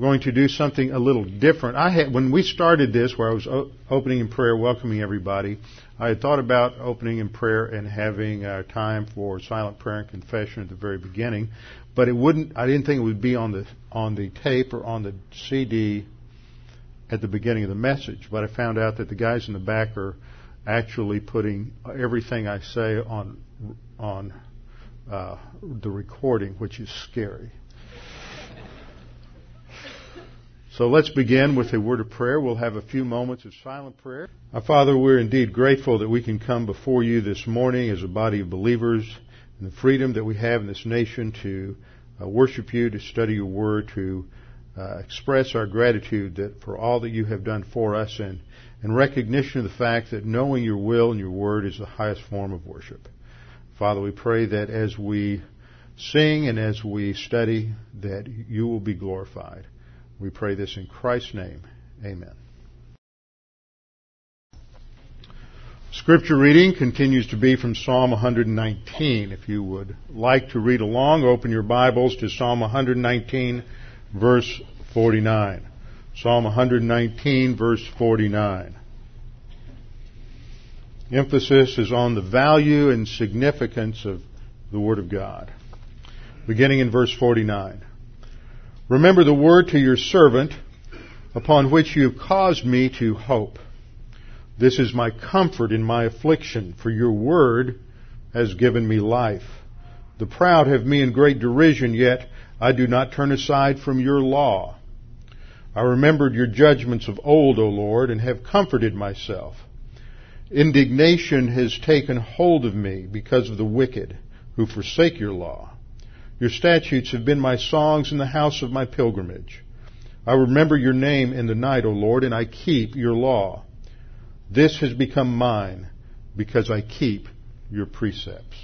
going to do something a little different. I had, when we started this, where I was opening in prayer, welcoming everybody, I had thought about opening in prayer and having uh, time for silent prayer and confession at the very beginning, but it wouldn't. I didn't think it would be on the on the tape or on the CD at the beginning of the message. But I found out that the guys in the back are actually putting everything I say on on uh, the recording, which is scary. So let's begin with a word of prayer. We'll have a few moments of silent prayer. Our Father, we're indeed grateful that we can come before you this morning as a body of believers and the freedom that we have in this nation to uh, worship you, to study your word, to uh, express our gratitude that for all that you have done for us and, and recognition of the fact that knowing your will and your word is the highest form of worship. Father, we pray that as we sing and as we study, that you will be glorified. We pray this in Christ's name. Amen. Scripture reading continues to be from Psalm 119. If you would like to read along, open your Bibles to Psalm 119, verse 49. Psalm 119, verse 49. Emphasis is on the value and significance of the Word of God. Beginning in verse 49. Remember the word to your servant, upon which you have caused me to hope. This is my comfort in my affliction, for your word has given me life. The proud have me in great derision, yet I do not turn aside from your law. I remembered your judgments of old, O Lord, and have comforted myself. Indignation has taken hold of me because of the wicked who forsake your law. Your statutes have been my songs in the house of my pilgrimage. I remember your name in the night, O Lord, and I keep your law. This has become mine because I keep your precepts.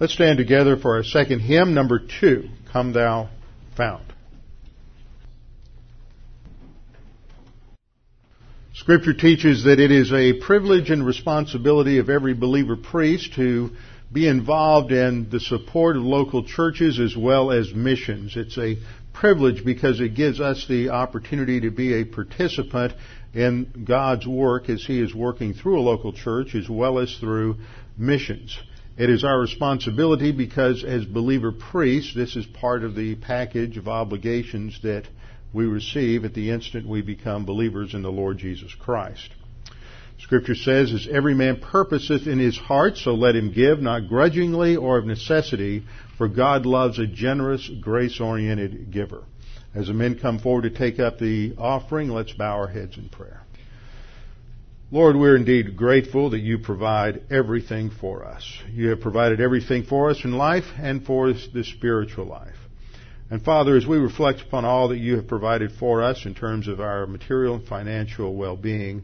Let's stand together for our second hymn, number two, Come Thou Fount. Scripture teaches that it is a privilege and responsibility of every believer priest to be involved in the support of local churches as well as missions. It's a privilege because it gives us the opportunity to be a participant in God's work as He is working through a local church as well as through missions. It is our responsibility because as believer priests, this is part of the package of obligations that we receive at the instant we become believers in the Lord Jesus Christ. Scripture says, As every man purposeth in his heart, so let him give, not grudgingly or of necessity, for God loves a generous, grace-oriented giver. As the men come forward to take up the offering, let's bow our heads in prayer. Lord, we're indeed grateful that you provide everything for us. You have provided everything for us in life and for the spiritual life. And Father, as we reflect upon all that you have provided for us in terms of our material and financial well-being,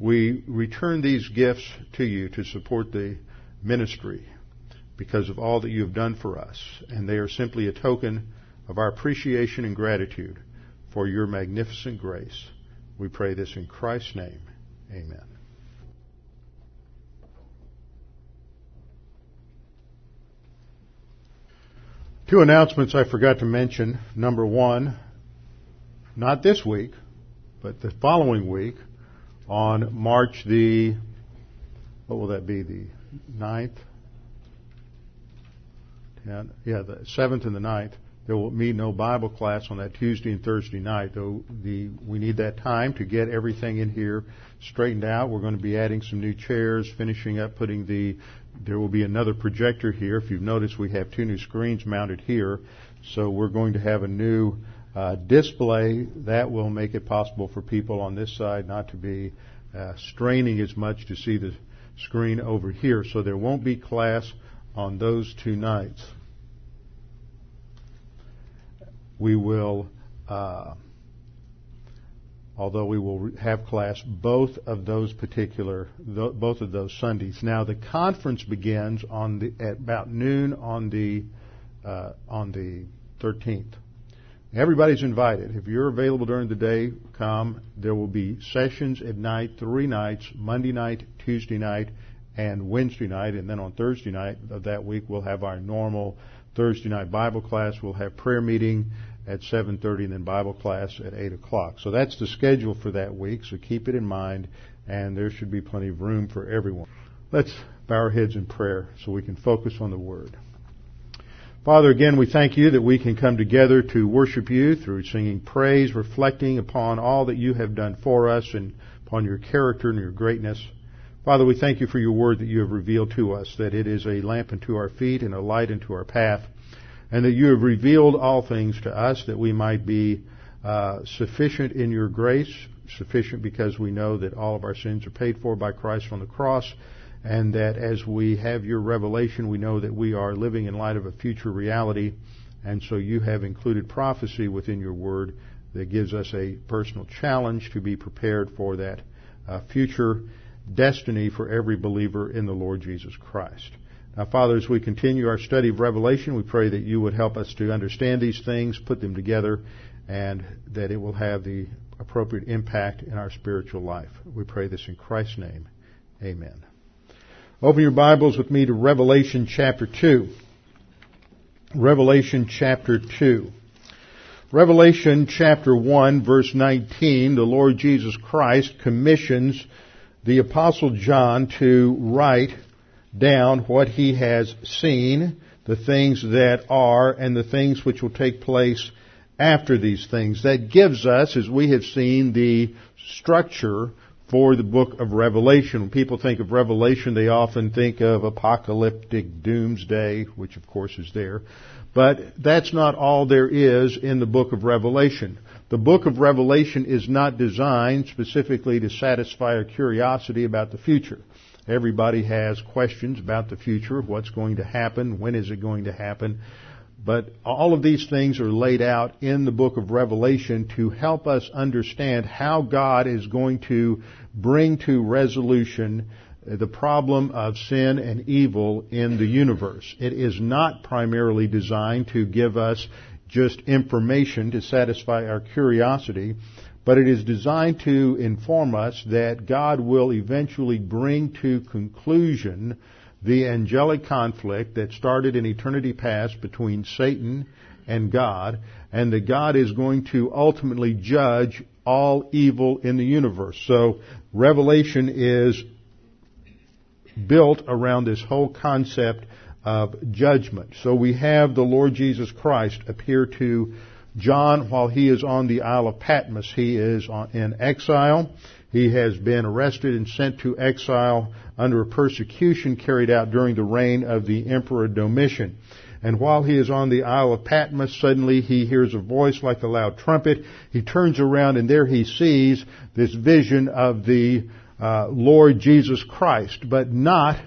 we return these gifts to you to support the ministry because of all that you have done for us. And they are simply a token of our appreciation and gratitude for your magnificent grace. We pray this in Christ's name. Amen. Two announcements I forgot to mention. Number one, not this week, but the following week, on March the, what will that be, the 9th? 10, yeah, the 7th and the 9th. There will be no Bible class on that Tuesday and Thursday night, though the, we need that time to get everything in here straightened out. We're going to be adding some new chairs, finishing up putting the, there will be another projector here. If you've noticed, we have two new screens mounted here. So we're going to have a new uh, display that will make it possible for people on this side not to be uh, straining as much to see the screen over here. So there won't be class on those two nights. We will uh, although we will have class both of those particular both of those Sundays. Now the conference begins on the at about noon on the uh, on the 13th. Everybody's invited. If you're available during the day, come. There will be sessions at night, three nights, Monday night, Tuesday night, and Wednesday night. And then on Thursday night of that week, we'll have our normal Thursday night Bible class. We'll have prayer meeting at 7.30 and then Bible class at 8 o'clock. So that's the schedule for that week, so keep it in mind, and there should be plenty of room for everyone. Let's bow our heads in prayer so we can focus on the Word. Father, again, we thank you that we can come together to worship you through singing praise, reflecting upon all that you have done for us and upon your character and your greatness. Father, we thank you for your word that you have revealed to us, that it is a lamp unto our feet and a light unto our path, and that you have revealed all things to us that we might be uh, sufficient in your grace, sufficient because we know that all of our sins are paid for by Christ on the cross, and that as we have your revelation, we know that we are living in light of a future reality, and so you have included prophecy within your word that gives us a personal challenge to be prepared for that uh, future destiny for every believer in the Lord Jesus Christ. Now, Father, as we continue our study of Revelation, we pray that you would help us to understand these things, put them together, and that it will have the appropriate impact in our spiritual life. We pray this in Christ's name. Amen. Open your Bibles with me to Revelation chapter 2. Revelation chapter 2. Revelation chapter 1 verse 19, the Lord Jesus Christ commissions the apostle John to write down what he has seen, the things that are, and the things which will take place after these things. That gives us, as we have seen, the structure for the book of Revelation. When people think of Revelation, they often think of apocalyptic doomsday, which of course is there. But that's not all there is in the book of Revelation. The book of Revelation is not designed specifically to satisfy a curiosity about the future. Everybody has questions about the future, what's going to happen, when is it going to happen. But all of these things are laid out in the book of Revelation to help us understand how God is going to bring to resolution the problem of sin and evil in the universe. It is not primarily designed to give us just information to satisfy our curiosity, but it is designed to inform us that God will eventually bring to conclusion the angelic conflict that started in eternity past between Satan and God, and that God is going to ultimately judge all evil in the universe. So Revelation is built around this whole concept of judgment. So we have the Lord Jesus Christ appear to John while he is on the Isle of Patmos. He is in exile. He has been arrested and sent to exile under a persecution carried out during the reign of the Emperor Domitian. And while he is on the Isle of Patmos, suddenly he hears a voice like a loud trumpet. He turns around and there he sees this vision of the uh, Lord Jesus Christ, but not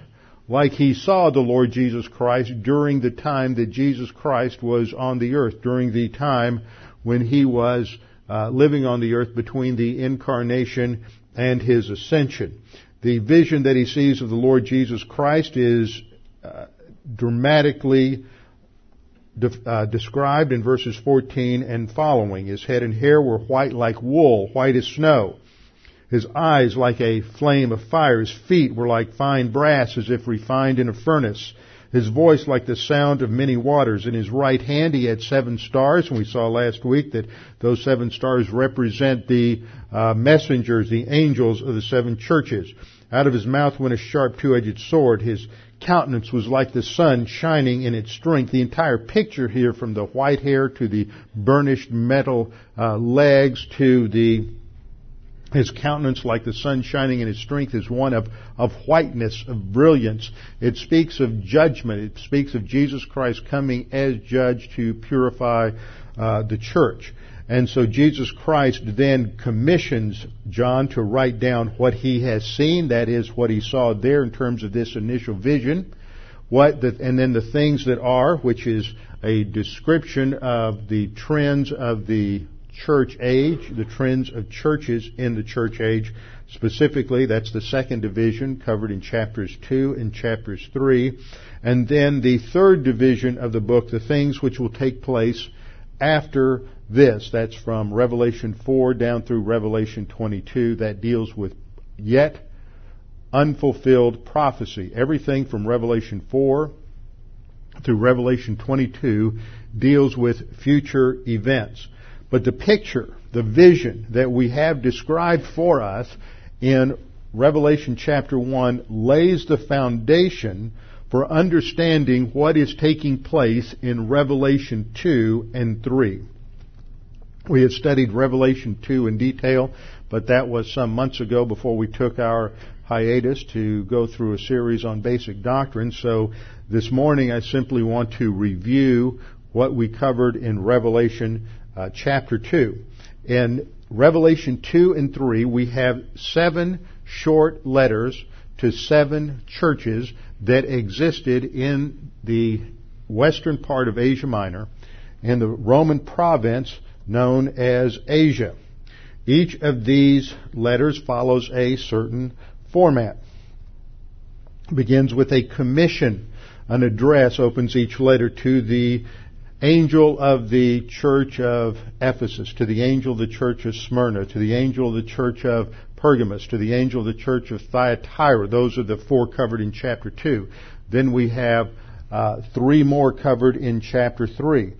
like he saw the Lord Jesus Christ during the time that Jesus Christ was on the earth, during the time when he was uh, living on the earth between the incarnation and his ascension. The vision that he sees of the Lord Jesus Christ is uh, dramatically de- uh, described in verses 14 and following. His head and hair were white like wool, white as snow his eyes like a flame of fire. His feet were like fine brass as if refined in a furnace. His voice like the sound of many waters. In his right hand he had seven stars, and we saw last week that those seven stars represent the uh, messengers, the angels of the seven churches. Out of his mouth went a sharp two-edged sword. His countenance was like the sun shining in its strength. The entire picture here from the white hair to the burnished metal uh, legs to the his countenance, like the sun shining in his strength, is one of, of whiteness, of brilliance. It speaks of judgment. It speaks of Jesus Christ coming as judge to purify uh, the church. And so Jesus Christ then commissions John to write down what he has seen, that is, what he saw there in terms of this initial vision, what the, and then the things that are, which is a description of the trends of the church age, the trends of churches in the church age. Specifically, that's the second division covered in chapters 2 and chapters 3. And then the third division of the book, the things which will take place after this. That's from Revelation 4 down through Revelation 22. That deals with yet unfulfilled prophecy. Everything from Revelation 4 through Revelation 22 deals with future events. But the picture, the vision that we have described for us in Revelation chapter 1 lays the foundation for understanding what is taking place in Revelation 2 and 3. We had studied Revelation 2 in detail, but that was some months ago before we took our hiatus to go through a series on basic doctrine. So this morning I simply want to review what we covered in Revelation uh, chapter 2. In Revelation 2 and 3, we have seven short letters to seven churches that existed in the western part of Asia Minor in the Roman province known as Asia. Each of these letters follows a certain format. Begins with a commission. An address opens each letter to the angel of the church of Ephesus, to the angel of the church of Smyrna, to the angel of the church of Pergamos, to the angel of the church of Thyatira. Those are the four covered in chapter 2. Then we have uh, three more covered in chapter 3.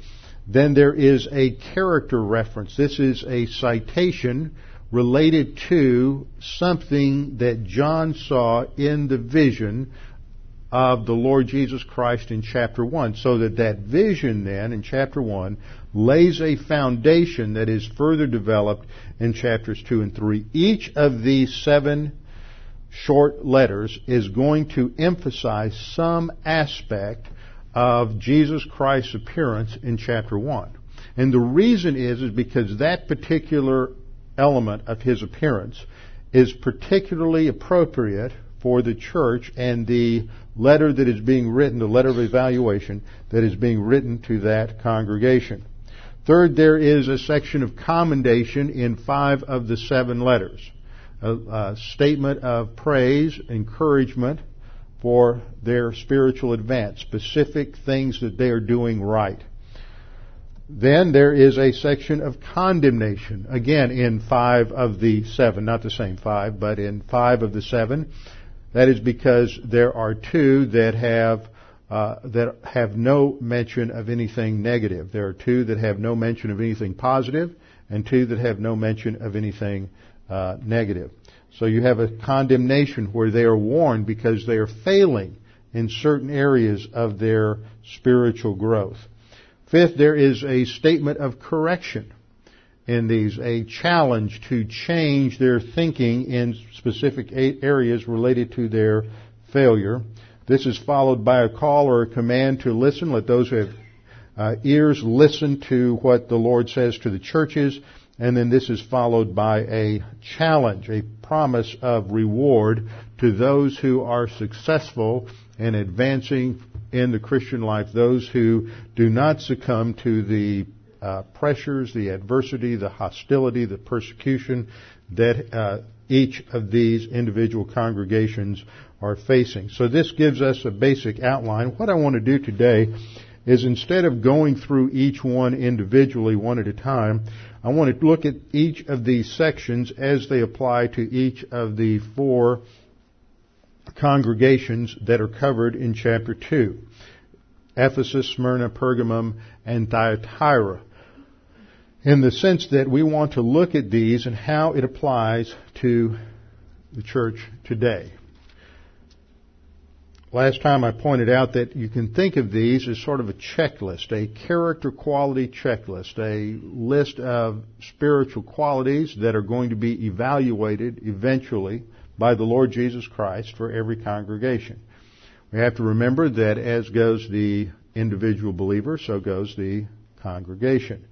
Then there is a character reference. This is a citation related to something that John saw in the vision of the Lord Jesus Christ in chapter 1. So that that vision then in chapter 1 lays a foundation that is further developed in chapters 2 and 3. Each of these seven short letters is going to emphasize some aspect of Jesus Christ's appearance in chapter 1. And the reason is, is because that particular element of his appearance is particularly appropriate for the church and the letter that is being written, the letter of evaluation that is being written to that congregation. Third, there is a section of commendation in five of the seven letters. A, a statement of praise, encouragement for their spiritual advance, specific things that they are doing right. Then there is a section of condemnation, again in five of the seven, not the same five, but in five of the seven. That is because there are two that have uh, that have no mention of anything negative. There are two that have no mention of anything positive, and two that have no mention of anything uh, negative. So you have a condemnation where they are warned because they are failing in certain areas of their spiritual growth. Fifth, there is a statement of correction in these, a challenge to change their thinking in specific areas related to their failure. This is followed by a call or a command to listen. Let those who have uh, ears listen to what the Lord says to the churches. And then this is followed by a challenge, a promise of reward to those who are successful in advancing in the Christian life, those who do not succumb to the uh, pressures, the adversity, the hostility, the persecution that uh, each of these individual congregations are facing. So this gives us a basic outline. What I want to do today is instead of going through each one individually one at a time, I want to look at each of these sections as they apply to each of the four congregations that are covered in chapter 2. Ephesus, Smyrna, Pergamum, and Thyatira. In the sense that we want to look at these and how it applies to the church today. Last time I pointed out that you can think of these as sort of a checklist, a character quality checklist, a list of spiritual qualities that are going to be evaluated eventually by the Lord Jesus Christ for every congregation. We have to remember that as goes the individual believer, so goes the congregation.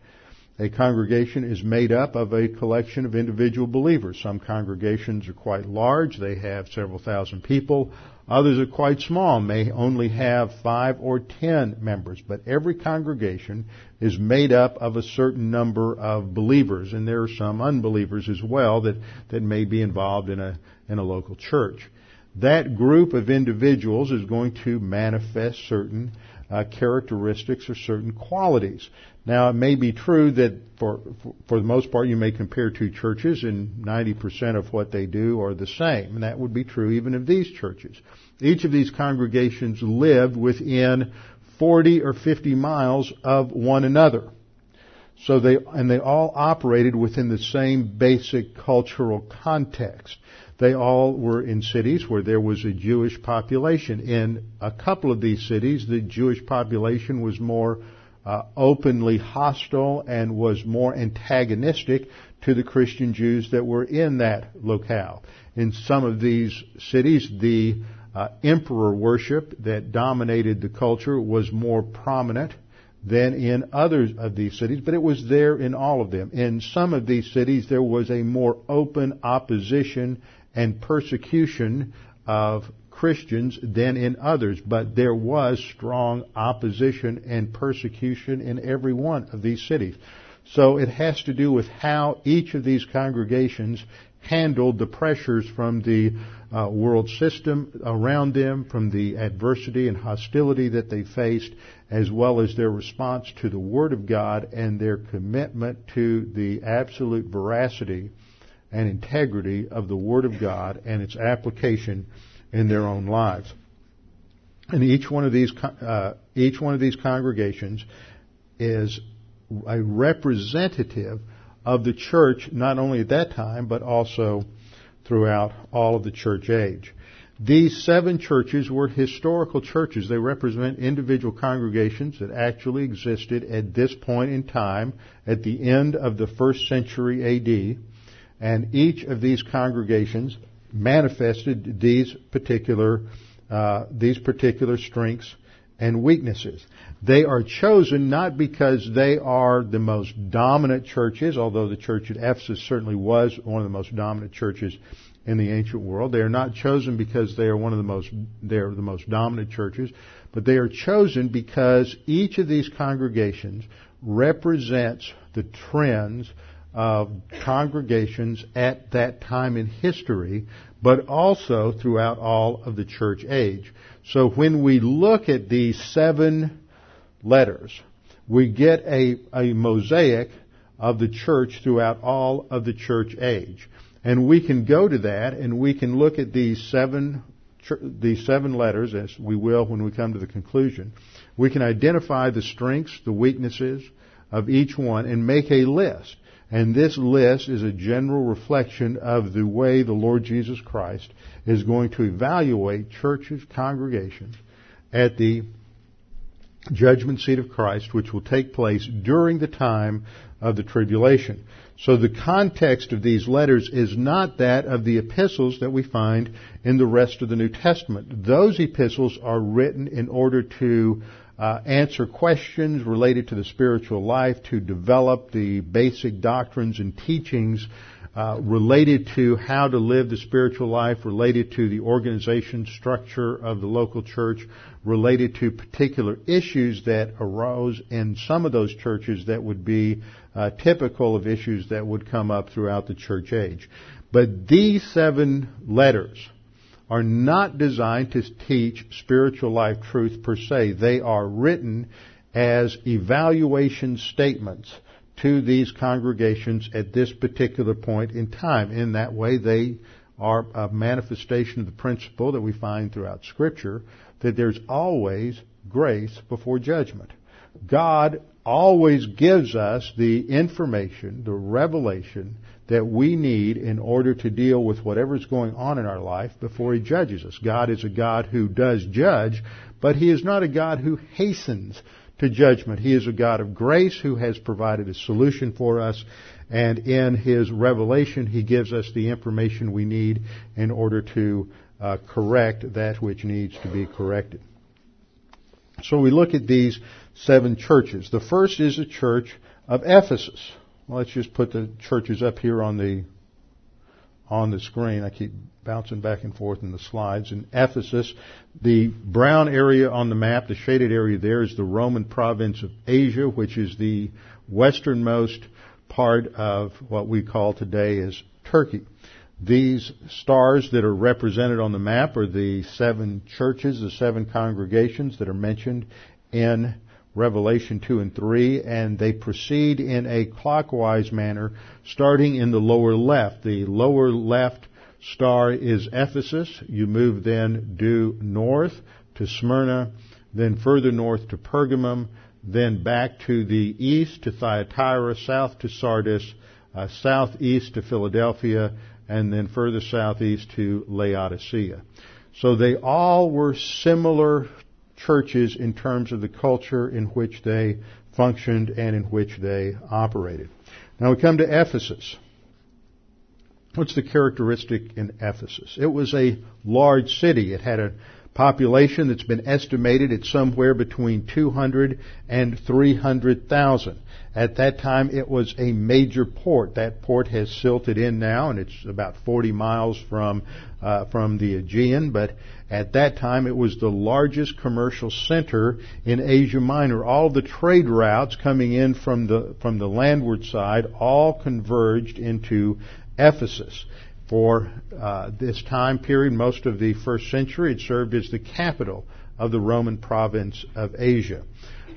A congregation is made up of a collection of individual believers. Some congregations are quite large. They have several thousand people. Others are quite small, may only have five or ten members. But every congregation is made up of a certain number of believers, and there are some unbelievers as well that, that may be involved in a, in a local church. That group of individuals is going to manifest certain uh, characteristics or certain qualities. Now, it may be true that for, for the most part you may compare two churches and 90% of what they do are the same. And that would be true even of these churches. Each of these congregations lived within 40 or 50 miles of one another. So they, and they all operated within the same basic cultural context. They all were in cities where there was a Jewish population. In a couple of these cities, the Jewish population was more uh, openly hostile and was more antagonistic to the Christian Jews that were in that locale. In some of these cities, the uh, emperor worship that dominated the culture was more prominent than in others of these cities, but it was there in all of them. In some of these cities, there was a more open opposition and persecution of Christians than in others, but there was strong opposition and persecution in every one of these cities. So it has to do with how each of these congregations handled the pressures from the uh, world system around them, from the adversity and hostility that they faced, as well as their response to the Word of God and their commitment to the absolute veracity and integrity of the Word of God and its application in their own lives. And each one of these, uh, each one of these congregations is a representative of the church, not only at that time, but also throughout all of the church age. These seven churches were historical churches. They represent individual congregations that actually existed at this point in time, at the end of the first century AD. And each of these congregations manifested these particular uh, these particular strengths and weaknesses. They are chosen not because they are the most dominant churches, although the church at Ephesus certainly was one of the most dominant churches in the ancient world. They are not chosen because they are one of the most they are the most dominant churches, but they are chosen because each of these congregations represents the trends of congregations at that time in history, but also throughout all of the church age. So when we look at these seven letters, we get a, a mosaic of the church throughout all of the church age. And we can go to that and we can look at these seven these seven letters, as we will when we come to the conclusion, we can identify the strengths, the weaknesses of each one, and make a list. And this list is a general reflection of the way the Lord Jesus Christ is going to evaluate churches, congregations at the judgment seat of Christ, which will take place during the time of the tribulation. So the context of these letters is not that of the epistles that we find in the rest of the New Testament. Those epistles are written in order to uh, answer questions related to the spiritual life, to develop the basic doctrines and teachings uh, related to how to live the spiritual life, related to the organization structure of the local church, related to particular issues that arose in some of those churches that would be uh, typical of issues that would come up throughout the church age. But these seven letters are not designed to teach spiritual life truth per se. They are written as evaluation statements to these congregations at this particular point in time. In that way, they are a manifestation of the principle that we find throughout Scripture that there's always grace before judgment. God always gives us the information, the revelation that we need in order to deal with whatever's going on in our life before He judges us. God is a God who does judge, but He is not a God who hastens to judgment. He is a God of grace who has provided a solution for us, and in His revelation, He gives us the information we need in order to uh, correct that which needs to be corrected. So we look at these seven churches. The first is the church of Ephesus. Let's just put the churches up here on the on the screen. I keep bouncing back and forth in the slides. In Ephesus, the brown area on the map, the shaded area there is the Roman province of Asia, which is the westernmost part of what we call today as Turkey. These stars that are represented on the map are the seven churches, the seven congregations that are mentioned in Revelation 2 and 3, and they proceed in a clockwise manner, starting in the lower left. The lower left star is Ephesus. You move then due north to Smyrna, then further north to Pergamum, then back to the east to Thyatira, south to Sardis, uh, southeast to Philadelphia, and then further southeast to Laodicea. So they all were similar churches in terms of the culture in which they functioned and in which they operated. Now we come to Ephesus. What's the characteristic in Ephesus? It was a large city. It had a population that's been estimated at somewhere between 200 and 300,000. At that time, it was a major port. That port has silted in now, and it's about 40 miles from uh, from the Aegean. But at that time, it was the largest commercial center in Asia Minor. All the trade routes coming in from the from the landward side all converged into Ephesus. For uh, this time period, most of the first century, it served as the capital of the Roman province of Asia.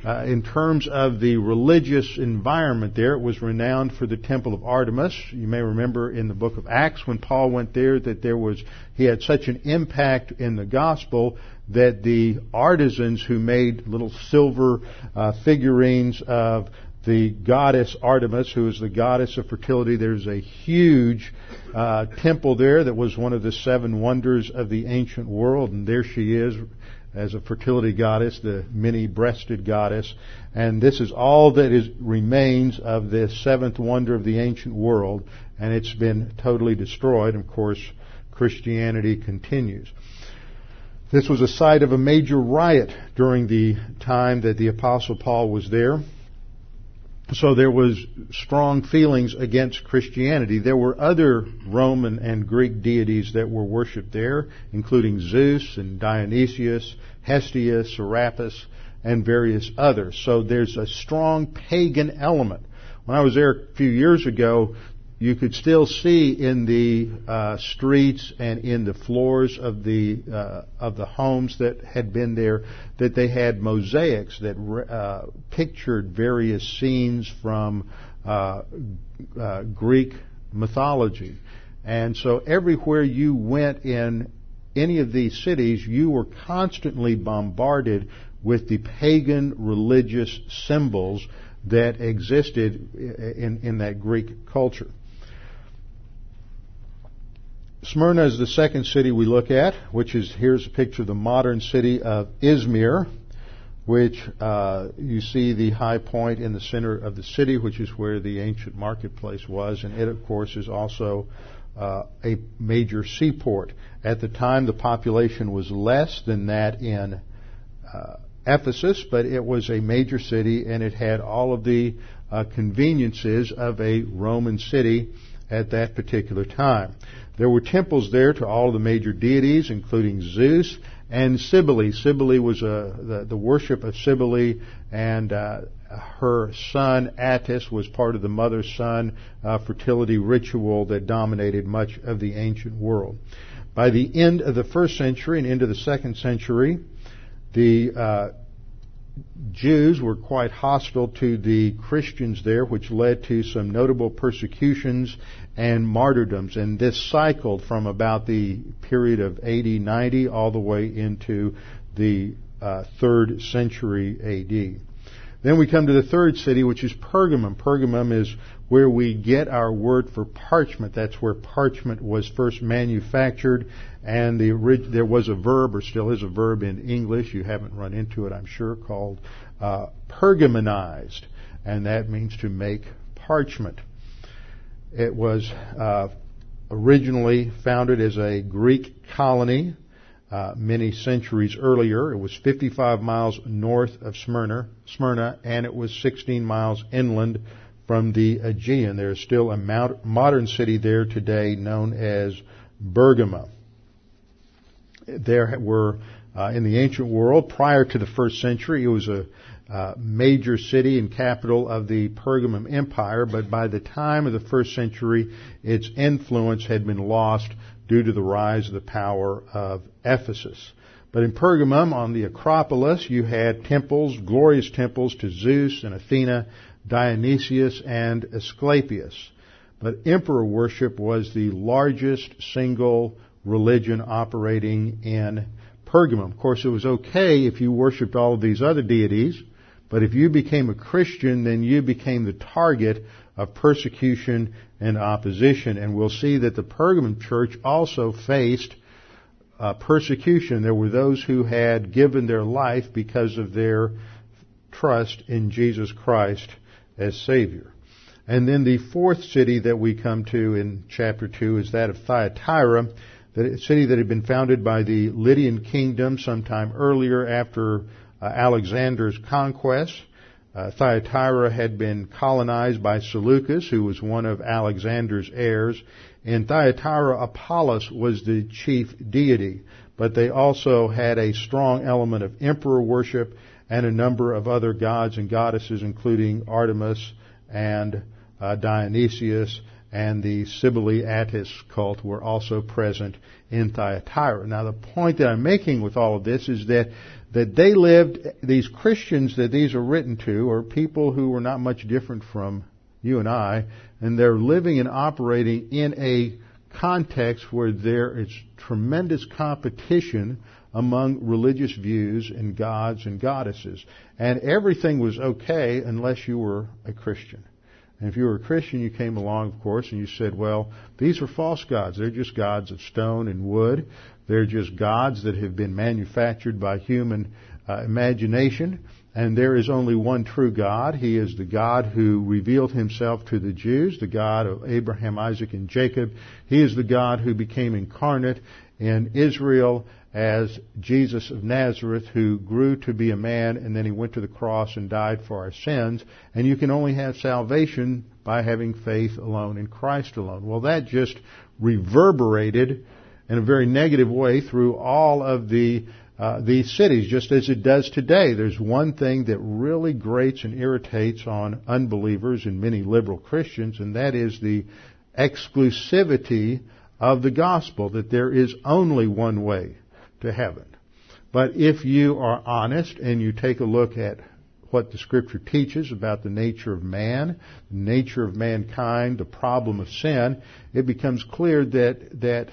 Uh, in terms of the religious environment there, it was renowned for the temple of Artemis. You may remember in the book of Acts when Paul went there that there was, he had such an impact in the gospel that the artisans who made little silver uh, figurines of the goddess Artemis, who is the goddess of fertility. There's a huge uh, temple there that was one of the seven wonders of the ancient world, and there she is as a fertility goddess, the many-breasted goddess. And this is all that is, remains of the seventh wonder of the ancient world, and it's been totally destroyed. Of course, Christianity continues. This was a site of a major riot during the time that the Apostle Paul was there. So there was strong feelings against Christianity. There were other Roman and Greek deities that were worshipped there, including Zeus and Dionysius, Hestia, Serapis, and various others. So there's a strong pagan element. When I was there a few years ago, you could still see in the uh, streets and in the floors of the uh, of the homes that had been there that they had mosaics that uh, pictured various scenes from uh, uh, Greek mythology, and so everywhere you went in any of these cities, you were constantly bombarded with the pagan religious symbols that existed in, in that Greek culture. Smyrna is the second city we look at, which is here's a picture of the modern city of Izmir, which uh, you see the high point in the center of the city, which is where the ancient marketplace was, and it, of course, is also uh, a major seaport. At the time, the population was less than that in uh, Ephesus, but it was a major city, and it had all of the uh, conveniences of a Roman city at that particular time. There were temples there to all the major deities, including Zeus and Cybele. Cybele was a, the, the worship of Cybele, and uh, her son Attis was part of the mother-son uh, fertility ritual that dominated much of the ancient world. By the end of the first century and into the second century, the uh, Jews were quite hostile to the Christians there, which led to some notable persecutions and martyrdoms. And this cycled from about the period of AD 90 all the way into the uh, third century AD. Then we come to the third city, which is Pergamum. Pergamum is where we get our word for parchment. That's where parchment was first manufactured, and the, there was a verb, or still is a verb in English. You haven't run into it, I'm sure, called uh, pergamonized, and that means to make parchment. It was uh, originally founded as a Greek colony uh, many centuries earlier. It was 55 miles north of Smyrna, Smyrna, and it was 16 miles inland from the Aegean. There is still a modern city there today known as Bergama. There were, uh, in the ancient world, prior to the first century, it was a uh, major city and capital of the Pergamum Empire, but by the time of the first century, its influence had been lost due to the rise of the power of Ephesus. But in Pergamum, on the Acropolis, you had temples, glorious temples to Zeus and Athena, Dionysius and Asclepius. But emperor worship was the largest single religion operating in Pergamum. Of course, it was okay if you worshiped all of these other deities, but if you became a Christian, then you became the target of persecution and opposition. And we'll see that the Pergamum church also faced uh, persecution. There were those who had given their life because of their trust in Jesus Christ as Savior. And then the fourth city that we come to in chapter 2 is that of Thyatira, the city that had been founded by the Lydian kingdom sometime earlier after uh, Alexander's conquest. Uh, Thyatira had been colonized by Seleucus, who was one of Alexander's heirs. In Thyatira, Apollos was the chief deity, but they also had a strong element of emperor worship and a number of other gods and goddesses, including Artemis and uh, Dionysius and the Cybele Attis cult were also present in Thyatira. Now the point that I'm making with all of this is that that they lived, these Christians that these are written to are people who were not much different from you and I, and they're living and operating in a context where there is tremendous competition among religious views and gods and goddesses. And everything was okay unless you were a Christian. And if you were a Christian, you came along, of course, and you said, well, these are false gods. They're just gods of stone and wood. They're just gods that have been manufactured by human uh, imagination. And there is only one true God. He is the God who revealed himself to the Jews, the God of Abraham, Isaac, and Jacob. He is the God who became incarnate in Israel as Jesus of Nazareth who grew to be a man and then he went to the cross and died for our sins. And you can only have salvation by having faith alone in Christ alone. Well, that just reverberated in a very negative way through all of the uh, these cities, just as it does today. There's one thing that really grates and irritates on unbelievers and many liberal Christians, and that is the exclusivity of the gospel, that there is only one way to heaven. But if you are honest and you take a look at what the scripture teaches about the nature of man, the nature of mankind, the problem of sin, it becomes clear that, that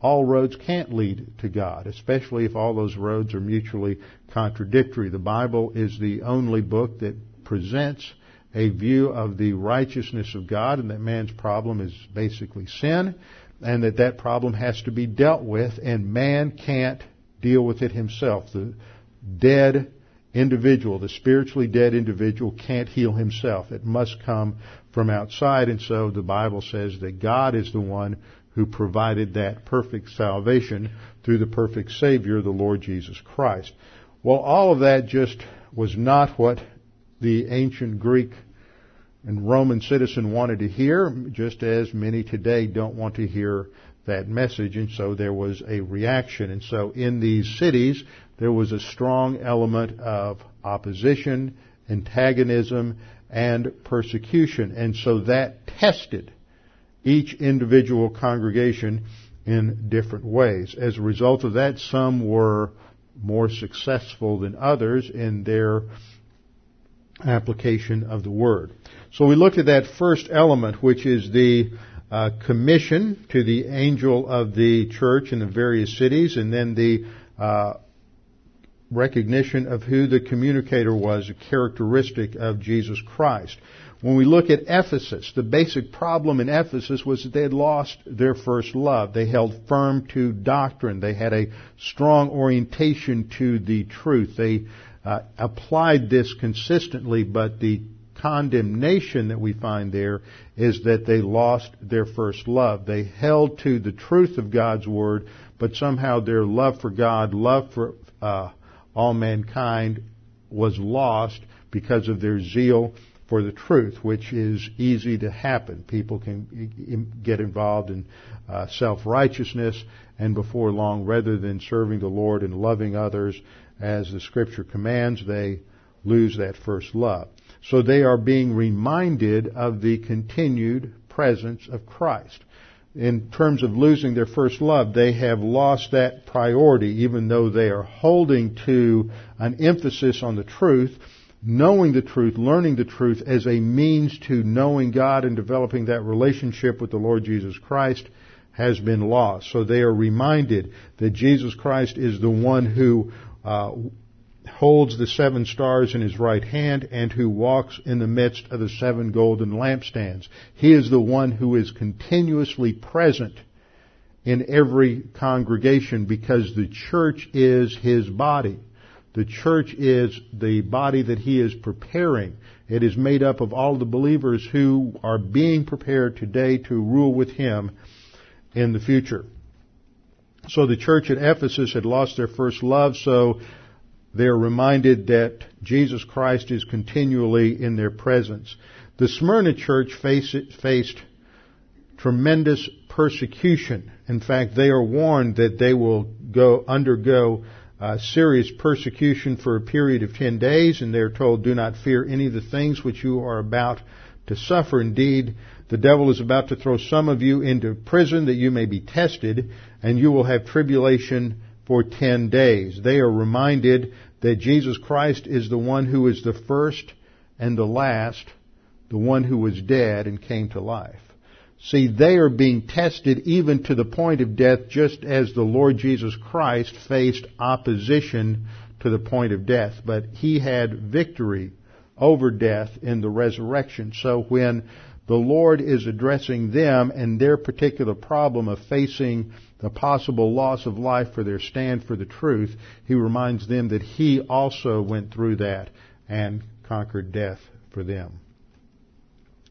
all roads can't lead to God, especially if all those roads are mutually contradictory. The Bible is the only book that presents a view of the righteousness of God and that man's problem is basically sin and that that problem has to be dealt with, and man can't deal with it himself. The dead individual, the spiritually dead individual, can't heal himself. It must come from outside, and so the Bible says that God is the one who provided that perfect salvation through the perfect Savior, the Lord Jesus Christ. Well, all of that just was not what the ancient Greek and Roman citizen wanted to hear, just as many today don't want to hear that message, and so there was a reaction. And so in these cities, there was a strong element of opposition, antagonism, and persecution. And so that tested each individual congregation in different ways. As a result of that, some were more successful than others in their application of the word. So we looked at that first element, which is the uh, commission to the angel of the church in the various cities, and then the uh, recognition of who the communicator was, a characteristic of Jesus Christ. When we look at Ephesus, the basic problem in Ephesus was that they had lost their first love. They held firm to doctrine. They had a strong orientation to the truth. They uh, applied this consistently, but the condemnation that we find there is that they lost their first love. They held to the truth of God's word, but somehow their love for God, love for uh, all mankind, was lost because of their zeal for the truth, which is easy to happen. People can get involved in uh, self-righteousness, and before long, rather than serving the Lord and loving others as the Scripture commands, they lose that first love. So they are being reminded of the continued presence of Christ. In terms of losing their first love, they have lost that priority even though they are holding to an emphasis on the truth, knowing the truth, learning the truth as a means to knowing God and developing that relationship with the Lord Jesus Christ has been lost. So they are reminded that Jesus Christ is the one who uh, holds the seven stars in his right hand and who walks in the midst of the seven golden lampstands. He is the one who is continuously present in every congregation because the church is his body. The church is the body that he is preparing. It is made up of all the believers who are being prepared today to rule with him in the future. So the church at Ephesus had lost their first love, so they're reminded that Jesus Christ is continually in their presence. The Smyrna church faced tremendous persecution. In fact, they are warned that they will go undergo uh, serious persecution for a period of ten days, and they're told, "Do not fear any of the things which you are about to suffer. Indeed, the devil is about to throw some of you into prison that you may be tested, and you will have tribulation for ten days. They are reminded that Jesus Christ is the one who is the first and the last, the one who was dead and came to life. See, they are being tested even to the point of death, just as the Lord Jesus Christ faced opposition to the point of death. But he had victory over death in the resurrection. So when the Lord is addressing them and their particular problem of facing the possible loss of life for their stand for the truth, He reminds them that He also went through that and conquered death for them.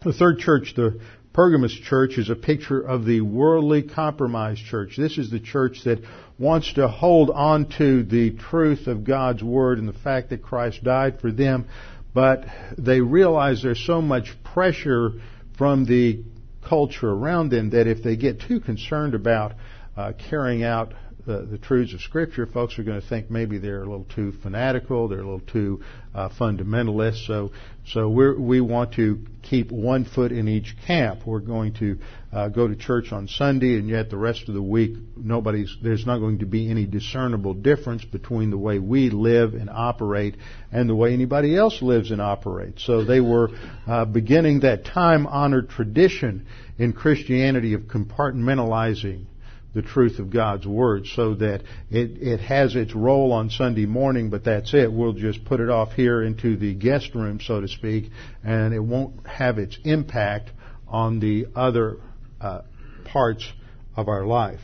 The third church, the Pergamos church, is a picture of the worldly compromised church. This is the church that wants to hold on to the truth of God's Word and the fact that Christ died for them, but they realize there's so much pressure from the culture around them that if they get too concerned about uh, carrying out the, the, truths of Scripture, folks are going to think maybe they're a little too fanatical, they're a little too uh, fundamentalist. So, so we want to keep one foot in each camp. We're going to uh, go to church on Sunday, and yet the rest of the week, nobody's there's not going to be any discernible difference between the way we live and operate and the way anybody else lives and operates. So they were uh, beginning that time-honored tradition in Christianity of compartmentalizing the truth of God's Word so that it, it has its role on Sunday morning, but that's it. We'll just put it off here into the guest room, so to speak, and it won't have its impact on the other uh, parts of our life.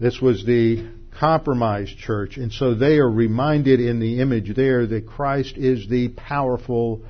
This was the compromised church, and so they are reminded in the image there that Christ is the powerful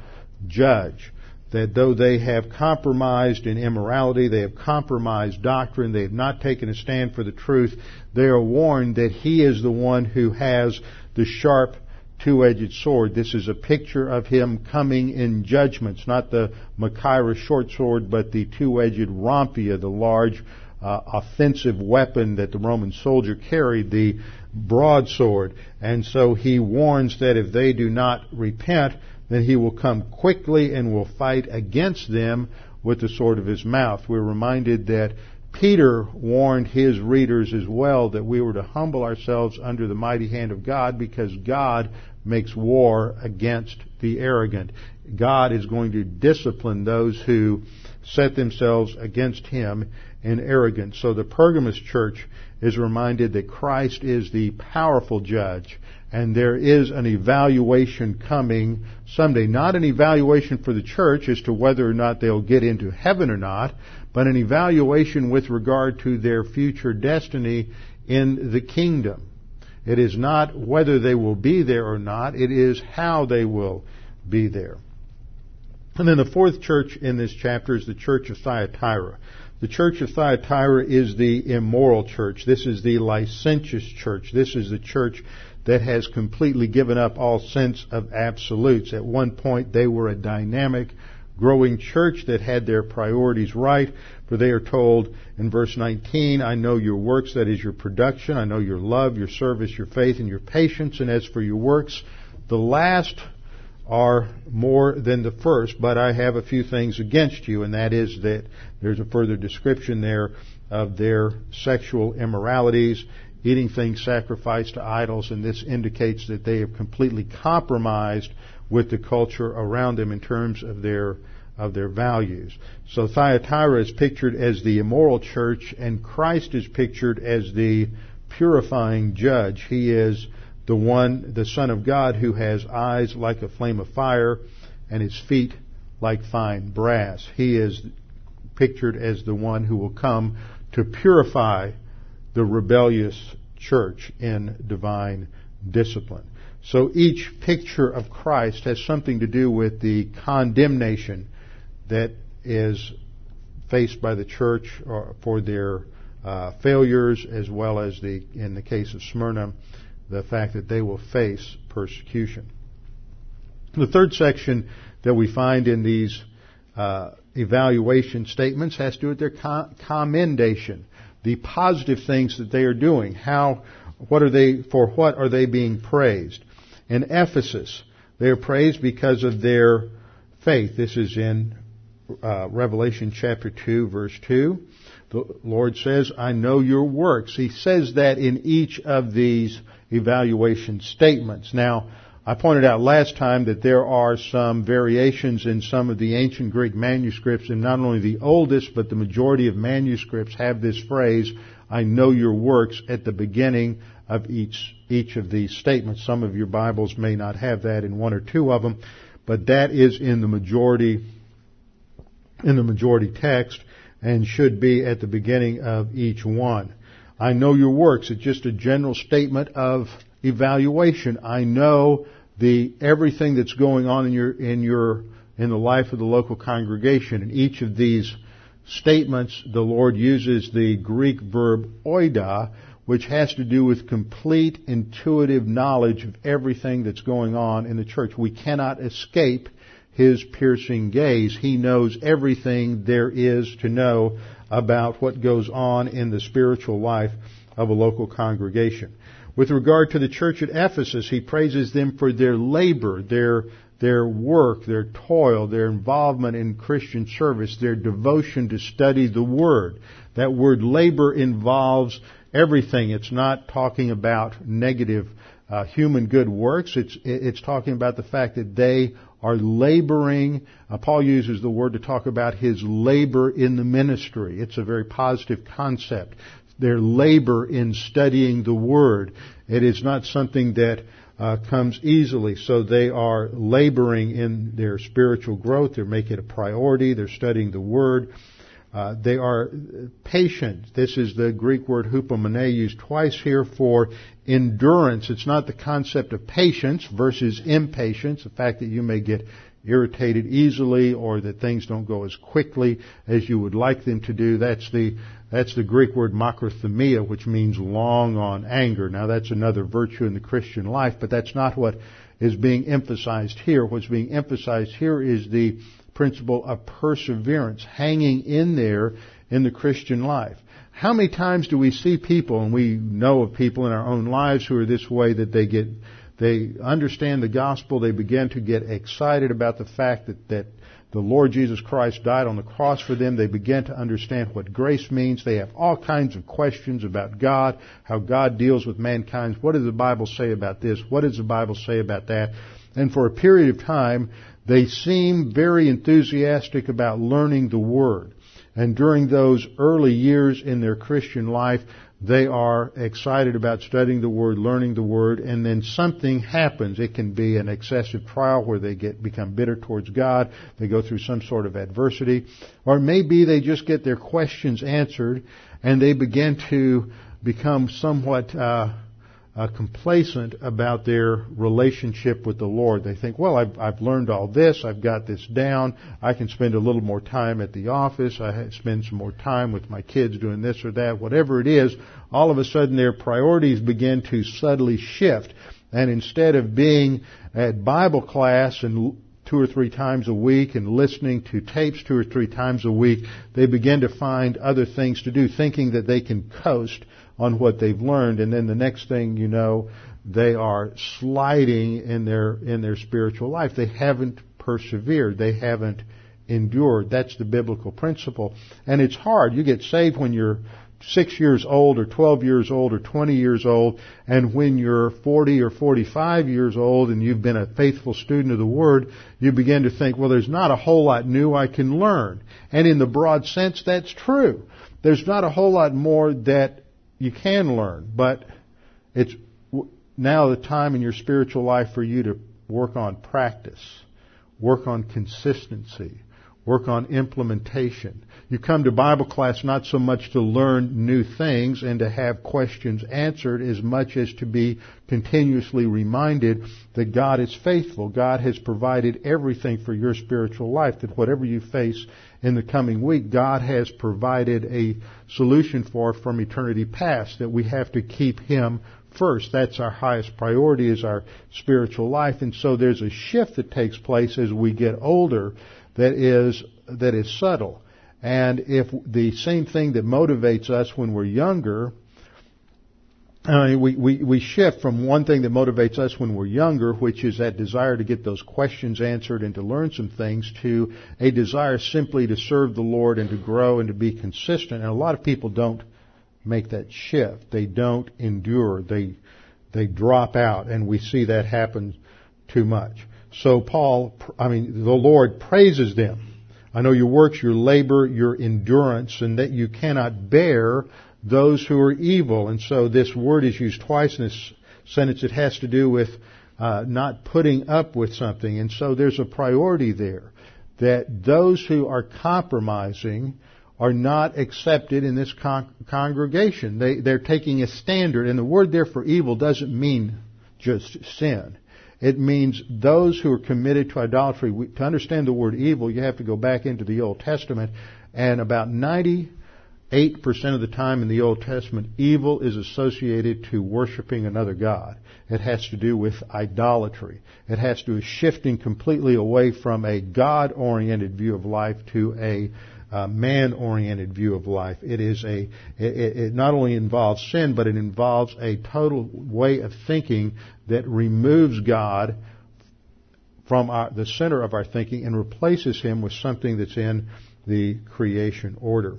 judge that though they have compromised in immorality, they have compromised doctrine, they have not taken a stand for the truth, they are warned that He is the one who has the sharp two-edged sword. This is a picture of Him coming in judgments, not the Machaira short sword, but the two-edged rhomphaia, the large uh, offensive weapon that the Roman soldier carried, the broadsword. And so he warns that if they do not repent, then he will come quickly and will fight against them with the sword of his mouth. We're reminded that Peter warned his readers as well that we were to humble ourselves under the mighty hand of God because God makes war against the arrogant. God is going to discipline those who set themselves against him in arrogance. So the Pergamos church is reminded that Christ is the powerful judge and there is an evaluation coming someday. Not an evaluation for the church as to whether or not they'll get into heaven or not, but an evaluation with regard to their future destiny in the kingdom. It is not whether they will be there or not, it is how they will be there. And then the fourth church in this chapter is the church of Thyatira. The church of Thyatira is the immoral church. This is the licentious church. This is the church that has completely given up all sense of absolutes. At one point, they were a dynamic, growing church that had their priorities right. For they are told in verse 19, I know your works, that is your production. I know your love, your service, your faith, and your patience. And as for your works, the last are more than the first, but I have a few things against you, and that is that there's a further description there of their sexual immoralities, eating things sacrificed to idols, and this indicates that they have completely compromised with the culture around them in terms of their of their values. So Thyatira is pictured as the immoral church, and Christ is pictured as the purifying judge. He is the one, the Son of God, who has eyes like a flame of fire and his feet like fine brass. He is pictured as the one who will come to purify the rebellious church in divine discipline. So each picture of Christ has something to do with the condemnation that is faced by the church uh, for their uh, failures, as well as the, in the case of Smyrna, the fact that they will face persecution. The third section that we find in these uh, evaluation statements has to do with their commendation, the positive things that they are doing. How, what are they, for what are they being praised? In Ephesus, they are praised because of their faith. This is in uh, Revelation chapter 2, verse 2. The Lord says, I know your works. He says that in each of these evaluation statements. Now, I pointed out last time that there are some variations in some of the ancient Greek manuscripts, and not only the oldest, but the majority of manuscripts have this phrase, I know your works, at the beginning of each, each of these statements. Some of your Bibles may not have that in one or two of them, but that is in the majority, in the majority text, and should be at the beginning of each one. I know your works. It's just a general statement of evaluation. I know the everything that's going on in your in your in the life of the local congregation. In each of these statements, the Lord uses the Greek verb oida, which has to do with complete intuitive knowledge of everything that's going on in the church. We cannot escape his piercing gaze. He knows everything there is to know about what goes on in the spiritual life of a local congregation. With regard to the church at Ephesus, he praises them for their labor, their, their work, their toil, their involvement in Christian service, their devotion to study the Word. That word labor involves everything. It's not talking about negative uh, human good works. It's, it's talking about the fact that they are laboring. Uh, Paul uses the word to talk about his labor in the ministry. It's a very positive concept. Their labor in studying the word. It is not something that uh, comes easily. So they are laboring in their spiritual growth. They're making it a priority. They're studying the word. Uh, they are patient. This is the Greek word hupomone used twice here for endurance. It's not the concept of patience versus impatience, the fact that you may get irritated easily or that things don't go as quickly as you would like them to do. That's the, that's the Greek word makrothumia, which means long on anger. Now that's another virtue in the Christian life, but that's not what is being emphasized here. What's being emphasized here is the principle of perseverance, hanging in there in the Christian life. How many times do we see people, and we know of people in our own lives who are this way that they get, they understand the gospel, they begin to get excited about the fact that, that the Lord Jesus Christ died on the cross for them. They begin to understand what grace means. They have all kinds of questions about God, how God deals with mankind. What does the Bible say about this? What does the Bible say about that? And for a period of time, they seem very enthusiastic about learning the Word. And during those early years in their Christian life, they are excited about studying the Word, learning the Word, and then something happens. It can be an excessive trial where they get, become bitter towards God, they go through some sort of adversity, or maybe they just get their questions answered and they begin to become somewhat, uh, uh, complacent about their relationship with the Lord. They think, well, I've, I've learned all this, I've got this down, I can spend a little more time at the office, I spend some more time with my kids doing this or that, whatever it is, all of a sudden their priorities begin to subtly shift. And instead of being at Bible class and two or three times a week and listening to tapes two or three times a week, they begin to find other things to do, thinking that they can coast on what they've learned, and then the next thing you know, they are sliding in their in their spiritual life. They haven't persevered. They haven't endured. That's the biblical principle. And it's hard. You get saved when you're six years old or 12 years old or 20 years old, and when you're 40 or 45 years old and you've been a faithful student of the Word, you begin to think, well, there's not a whole lot new I can learn. And in the broad sense, that's true. There's not a whole lot more that you can learn, but it's now the time in your spiritual life for you to work on practice, work on consistency, work on implementation. You come to Bible class not so much to learn new things and to have questions answered as much as to be continuously reminded that God is faithful. God has provided everything for your spiritual life, that whatever you face in the coming week, God has provided a solution for from eternity past, that we have to keep Him first. That's our highest priority is our spiritual life. And so there's a shift that takes place as we get older that is, that is subtle. And if the same thing that motivates us when we're younger, uh, we, we, we shift from one thing that motivates us when we're younger, which is that desire to get those questions answered and to learn some things, to a desire simply to serve the Lord and to grow and to be consistent. And a lot of people don't make that shift. They don't endure. They, they drop out, and we see that happen too much. So Paul, I mean, the Lord praises them. I know your works, your labor, your endurance, and that you cannot bear those who are evil. And so this word is used twice in this sentence. It has to do with uh, not putting up with something. And so there's a priority there that those who are compromising are not accepted in this con- congregation. They, they're taking a standard, and the word there for evil doesn't mean just sin. It means those who are committed to idolatry. To understand the word evil, you have to go back into the Old Testament, and about 98% of the time in the Old Testament, evil is associated to worshiping another God. It has to do with idolatry. It has to do with shifting completely away from a God-oriented view of life to a uh, man-oriented view of life. It is a, it, it not only involves sin, but it involves a total way of thinking that removes God from our, the center of our thinking and replaces Him with something that's in the creation order.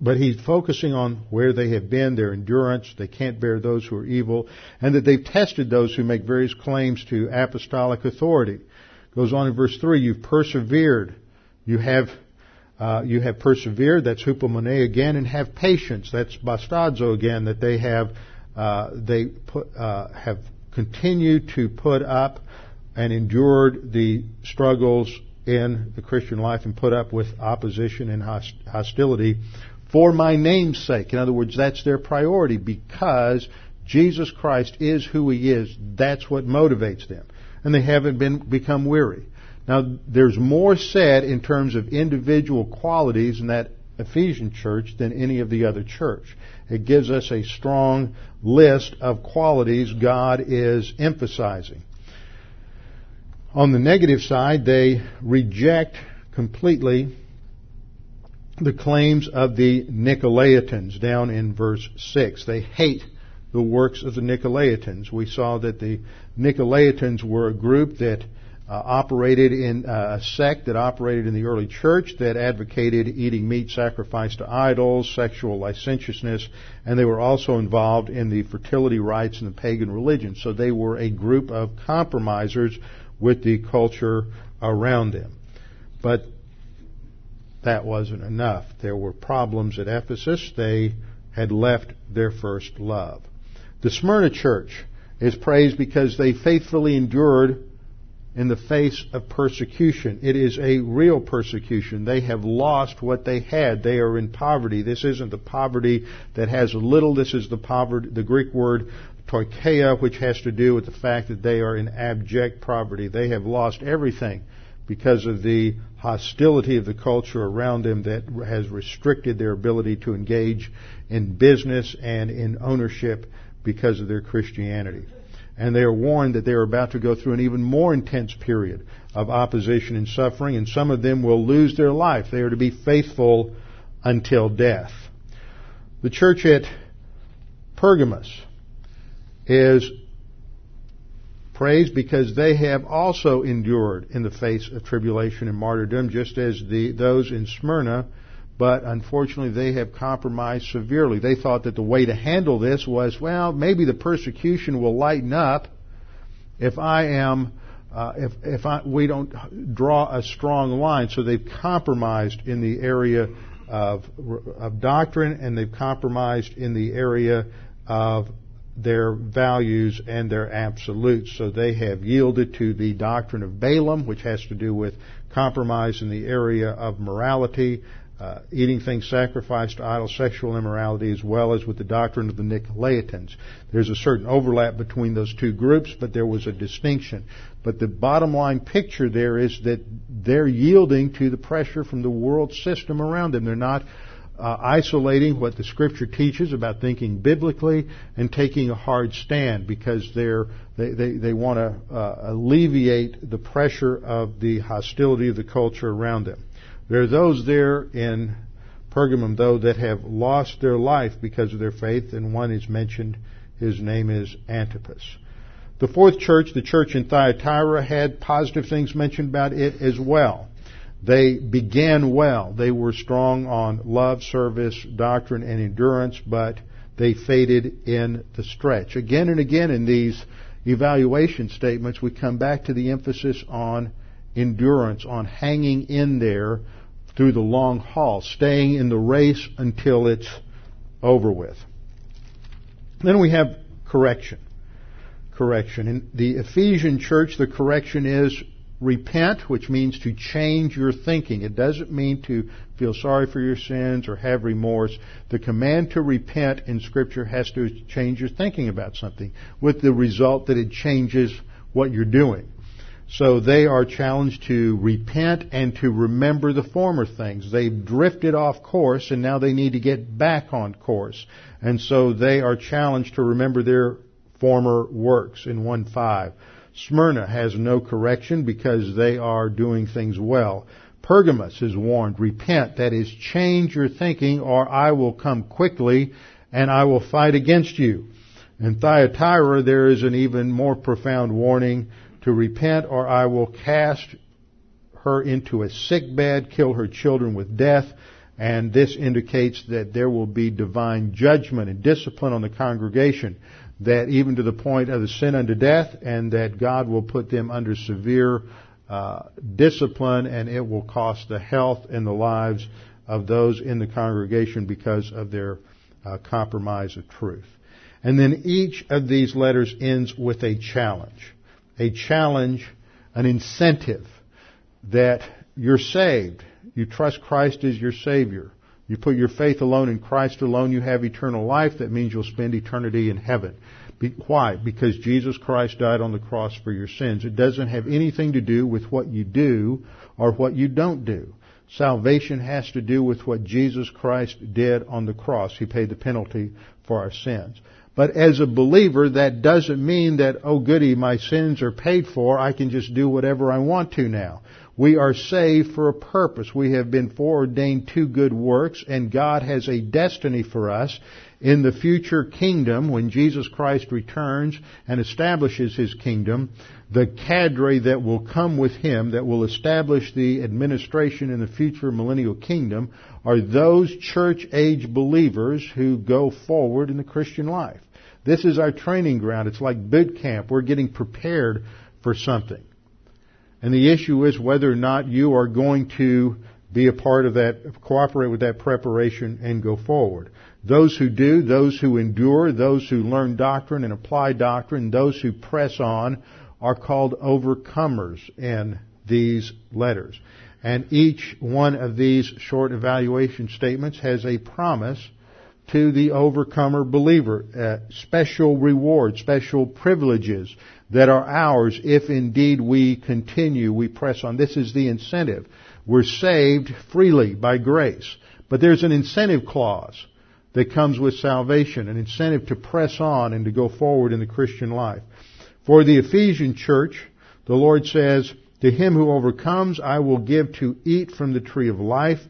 But he's focusing on where they have been, their endurance, they can't bear those who are evil, and that they've tested those who make various claims to apostolic authority. Goes on in verse 3, you've persevered, you have uh, you have persevered, that's hupomone again, and have patience, that's bastazo again, that they have uh, they put, uh, have continued to put up and endured the struggles in the Christian life and put up with opposition and hostility for my name's sake. In other words, that's their priority because Jesus Christ is who He is. That's what motivates them. And they haven't been, become weary. Now, there's more said in terms of individual qualities in that Ephesian church than any of the other church. It gives us a strong list of qualities God is emphasizing. On the negative side, they reject completely the claims of the Nicolaitans down in verse 6. They hate the works of the Nicolaitans. We saw that the Nicolaitans were a group that uh, operated in uh, a sect that operated in the early church that advocated eating meat sacrificed to idols, sexual licentiousness, and they were also involved in the fertility rites in the pagan religion. So they were a group of compromisers with the culture around them. But that wasn't enough. There were problems at Ephesus. They had left their first love. The Smyrna church is praised because they faithfully endured in the face of persecution. It is a real persecution. They have lost what they had. They are in poverty. This isn't the poverty that has little. This is the poverty, the Greek word ptocheia, which has to do with the fact that they are in abject poverty. They have lost everything because of the hostility of the culture around them that has restricted their ability to engage in business and in ownership because of their Christianity. and they are warned that they are about to go through an even more intense period of opposition and suffering, and some of them will lose their life. They are to be faithful until death. The church at Pergamos is praised because they have also endured in the face of tribulation and martyrdom, just as the, those in Smyrna but unfortunately they have compromised severely. They thought that the way to handle this was, well, maybe the persecution will lighten up if I am, uh, if if I, we don't draw a strong line. So they've compromised in the area of of doctrine, and they've compromised in the area of their values and their absolutes. So they have yielded to the doctrine of Balaam, which has to do with compromise in the area of morality uh, eating things sacrificed to idol sexual immorality as well as with the doctrine of the Nicolaitans. There's a certain overlap between those two groups, but there was a distinction. But the bottom line picture there is that they're yielding to the pressure from the world system around them. They're not uh, isolating what the scripture teaches about thinking biblically and taking a hard stand because they're, they, they, they want to uh, alleviate the pressure of the hostility of the culture around them. There are those there in Pergamum, though, that have lost their life because of their faith, and one is mentioned. His name is Antipas. The fourth church, the church in Thyatira, had positive things mentioned about it as well. They began well. They were strong on love, service, doctrine, and endurance, but they faded in the stretch. Again and again in these evaluation statements, we come back to the emphasis on endurance, on hanging in there through the long haul, staying in the race until it's over with. Then we have correction. Correction. In the Ephesian church, the correction is repent, which means to change your thinking. It doesn't mean to feel sorry for your sins or have remorse. The command to repent in Scripture has to change your thinking about something, with the result that it changes what you're doing. So they are challenged to repent and to remember the former things. They've drifted off course and now they need to get back on course. And so they are challenged to remember their former works in 1.5. Smyrna has no correction because they are doing things well. Pergamos is warned, repent, that is, change your thinking or I will come quickly and I will fight against you. In Thyatira, there is an even more profound warning to repent or I will cast her into a sick bed, kill her children with death. And this indicates that there will be divine judgment and discipline on the congregation, that even to the point of the sin unto death, and that God will put them under severe uh, discipline, and it will cost the health and the lives of those in the congregation because of their uh, compromise of truth. And then each of these letters ends with a challenge a challenge, an incentive that you're saved. You trust Christ as your Savior. You put your faith alone in Christ alone, you have eternal life. That means you'll spend eternity in heaven. Be, why? Because Jesus Christ died on the cross for your sins. It doesn't have anything to do with what you do or what you don't do. Salvation has to do with what Jesus Christ did on the cross. He paid the penalty for our sins. But as a believer, that doesn't mean that, oh goody, my sins are paid for, I can just do whatever I want to now. We are saved for a purpose. We have been foreordained to good works, and God has a destiny for us in the future kingdom when Jesus Christ returns and establishes His kingdom. The cadre that will come with Him, that will establish the administration in the future millennial kingdom, are those church age believers who go forward in the Christian life. This is our training ground. It's like boot camp. We're getting prepared for something. And the issue is whether or not you are going to be a part of that, cooperate with that preparation and go forward. Those who do, those who endure, those who learn doctrine and apply doctrine, those who press on are called overcomers in these letters. And each one of these short evaluation statements has a promise to the overcomer believer. Uh, special rewards, special privileges that are ours if indeed we continue, we press on. This is the incentive. We're saved freely by grace. But there's an incentive clause that comes with salvation, an incentive to press on and to go forward in the Christian life. For the Ephesian church, the Lord says, To him who overcomes, I will give to eat from the tree of life,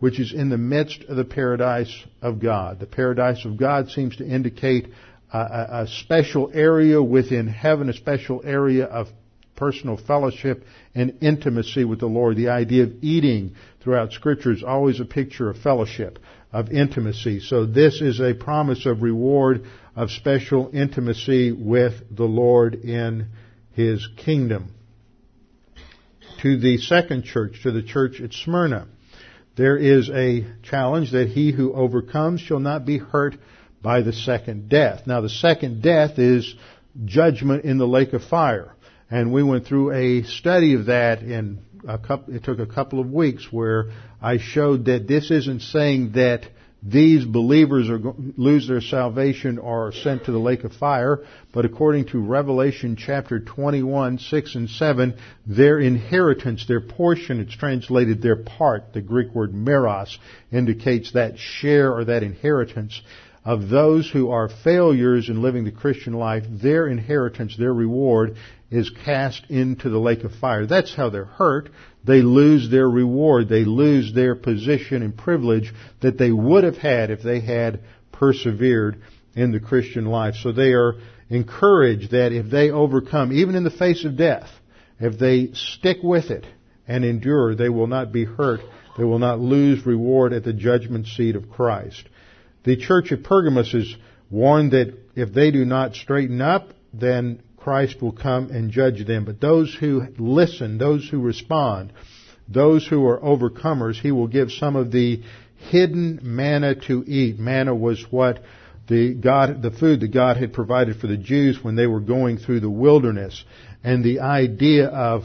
which is in the midst of the paradise of God. The paradise of God seems to indicate a, a, special area within heaven, a special area of personal fellowship and intimacy with the Lord. The idea of eating throughout Scripture is always a picture of fellowship, of intimacy. So this is a promise of reward of special intimacy with the Lord in His kingdom. To the second church, to the church at Smyrna, there is a challenge that he who overcomes shall not be hurt by the second death. Now the second death is judgment in the lake of fire. And we went through a study of that in a couple, it took a couple of weeks where I showed that this isn't saying that these believers are lose their salvation or are sent to the lake of fire, but according to Revelation chapter 21, 6 and 7, their inheritance, their portion, it's translated their part, the Greek word meros indicates that share or that inheritance of those who are failures in living the Christian life, their inheritance, their reward is cast into the lake of fire. That's how they're hurt. They lose their reward. They lose their position and privilege that they would have had if they had persevered in the Christian life. So they are encouraged that if they overcome, even in the face of death, if they stick with it and endure, they will not be hurt. They will not lose reward at the judgment seat of Christ. The church at Pergamos is warned that if they do not straighten up, then Christ will come and judge them. But those who listen, those who respond, those who are overcomers, he will give some of the hidden manna to eat. Manna was what the God, the food that God had provided for the Jews when they were going through the wilderness. And the idea of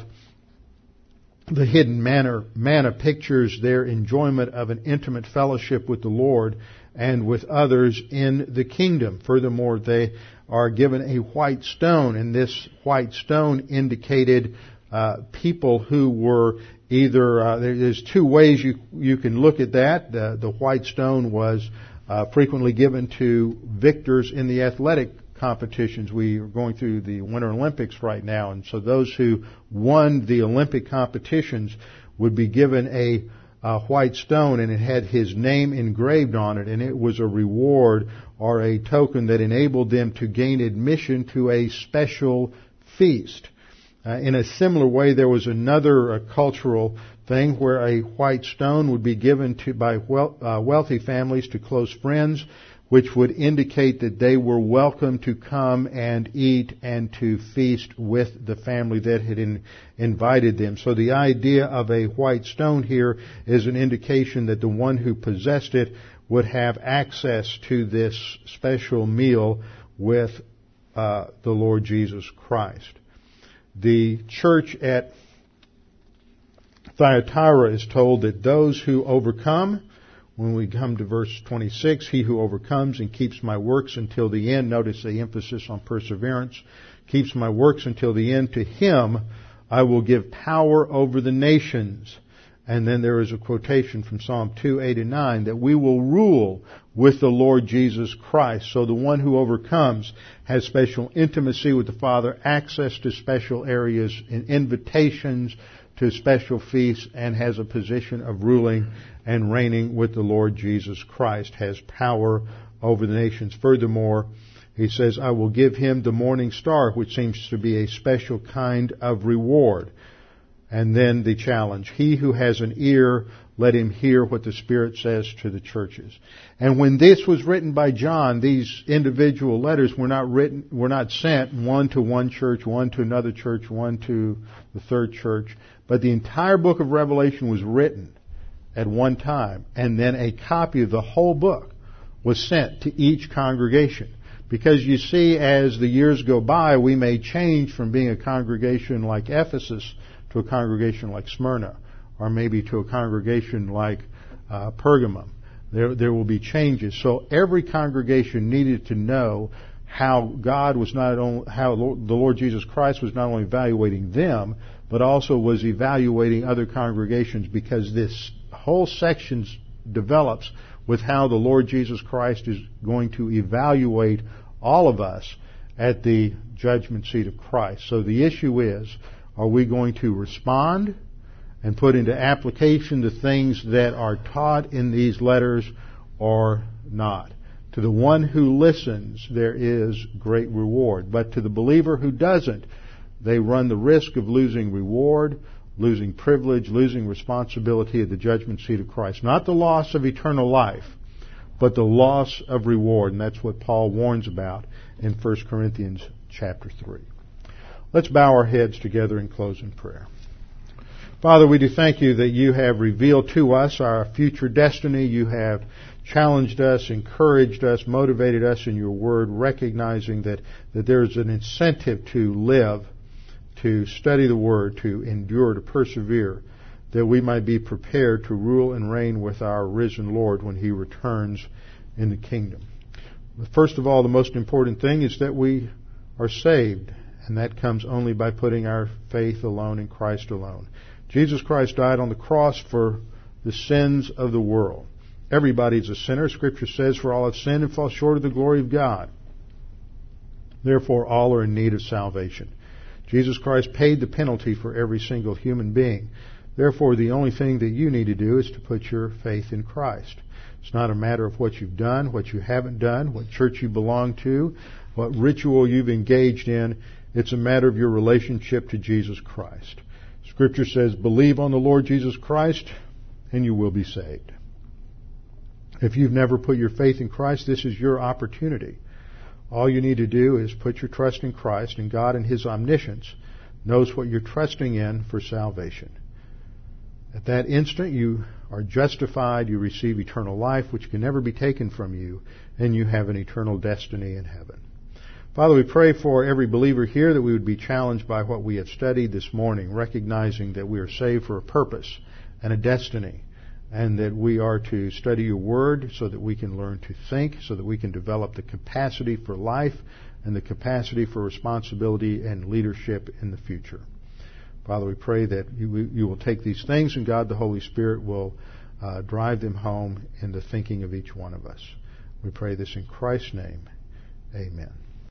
the hidden manner, manna pictures their enjoyment of an intimate fellowship with the Lord and with others in the kingdom. Furthermore, they are given a white stone, and this white stone indicated uh, people who were either uh, there's two ways you you can look at that. The, the white stone was uh, frequently given to victors in the athletic competitions. We are going through the Winter Olympics right now, and so those who won the Olympic competitions would be given a uh, white stone and it had his name engraved on it and it was a reward or a token that enabled them to gain admission to a special feast. Uh, in a similar way, there was another uh, cultural thing where a white stone would be given to by uh, wealthy families to close friends which would indicate that they were welcome to come and eat and to feast with the family that had in, invited them. So the idea of a white stone here is an indication that the one who possessed it would have access to this special meal with uh, the Lord Jesus Christ. The church at Thyatira is told that those who overcome when we come to verse 26, he who overcomes and keeps my works until the end, notice the emphasis on perseverance, keeps my works until the end, to him I will give power over the nations. And then there is a quotation from Psalm 2, 8 and 9 that we will rule with the Lord Jesus Christ. So the one who overcomes has special intimacy with the Father, access to special areas and invitations to special feasts and has a position of ruling and reigning with the Lord Jesus Christ, has power over the nations. Furthermore, he says, I will give him the morning star, which seems to be a special kind of reward. And then the challenge. He who has an ear, let him hear what the Spirit says to the churches. And when this was written by John, these individual letters were not written, were not sent one to one church, one to another church, one to the third church, but the entire book of Revelation was written at one time, and then a copy of the whole book was sent to each congregation. Because you see, as the years go by, we may change from being a congregation like Ephesus to a congregation like Smyrna, or maybe to a congregation like uh, Pergamum. There, there will be changes. So every congregation needed to know how God was not only, how the Lord Jesus Christ was not only evaluating them, but also was evaluating other congregations because this whole section develops with how the Lord Jesus Christ is going to evaluate all of us at the judgment seat of Christ. So the issue is, are we going to respond and put into application the things that are taught in these letters or not? To the one who listens, there is great reward. But to the believer who doesn't, they run the risk of losing reward, losing privilege, losing responsibility at the judgment seat of Christ. Not the loss of eternal life, but the loss of reward. And that's what Paul warns about in 1 Corinthians chapter 3. Let's bow our heads together and close in prayer. Father, we do thank you that you have revealed to us our future destiny. You have challenged us, encouraged us, motivated us in your word, recognizing that, that there's an incentive to live, to study the word, to endure, to persevere, that we might be prepared to rule and reign with our risen Lord when he returns in the kingdom. First of all, the most important thing is that we are saved, and that comes only by putting our faith alone in Christ alone. Jesus Christ died on the cross for the sins of the world. Everybody's a sinner. Scripture says, For all have sinned and fall short of the glory of God. Therefore, all are in need of salvation. Jesus Christ paid the penalty for every single human being. Therefore, the only thing that you need to do is to put your faith in Christ. It's not a matter of what you've done, what you haven't done, what church you belong to, what ritual you've engaged in. It's a matter of your relationship to Jesus Christ. Scripture says, believe on the Lord Jesus Christ and you will be saved. If you've never put your faith in Christ, this is your opportunity. All you need to do is put your trust in Christ, and God in His omniscience knows what you're trusting in for salvation. At that instant, you are justified, you receive eternal life, which can never be taken from you, and you have an eternal destiny in heaven. Father, we pray for every believer here that we would be challenged by what we have studied this morning, recognizing that we are saved for a purpose and a destiny and that we are to study your word so that we can learn to think, so that we can develop the capacity for life and the capacity for responsibility and leadership in the future. Father, we pray that you, you will take these things and God the Holy Spirit will uh, drive them home in the thinking of each one of us. We pray this in Christ's name. Amen.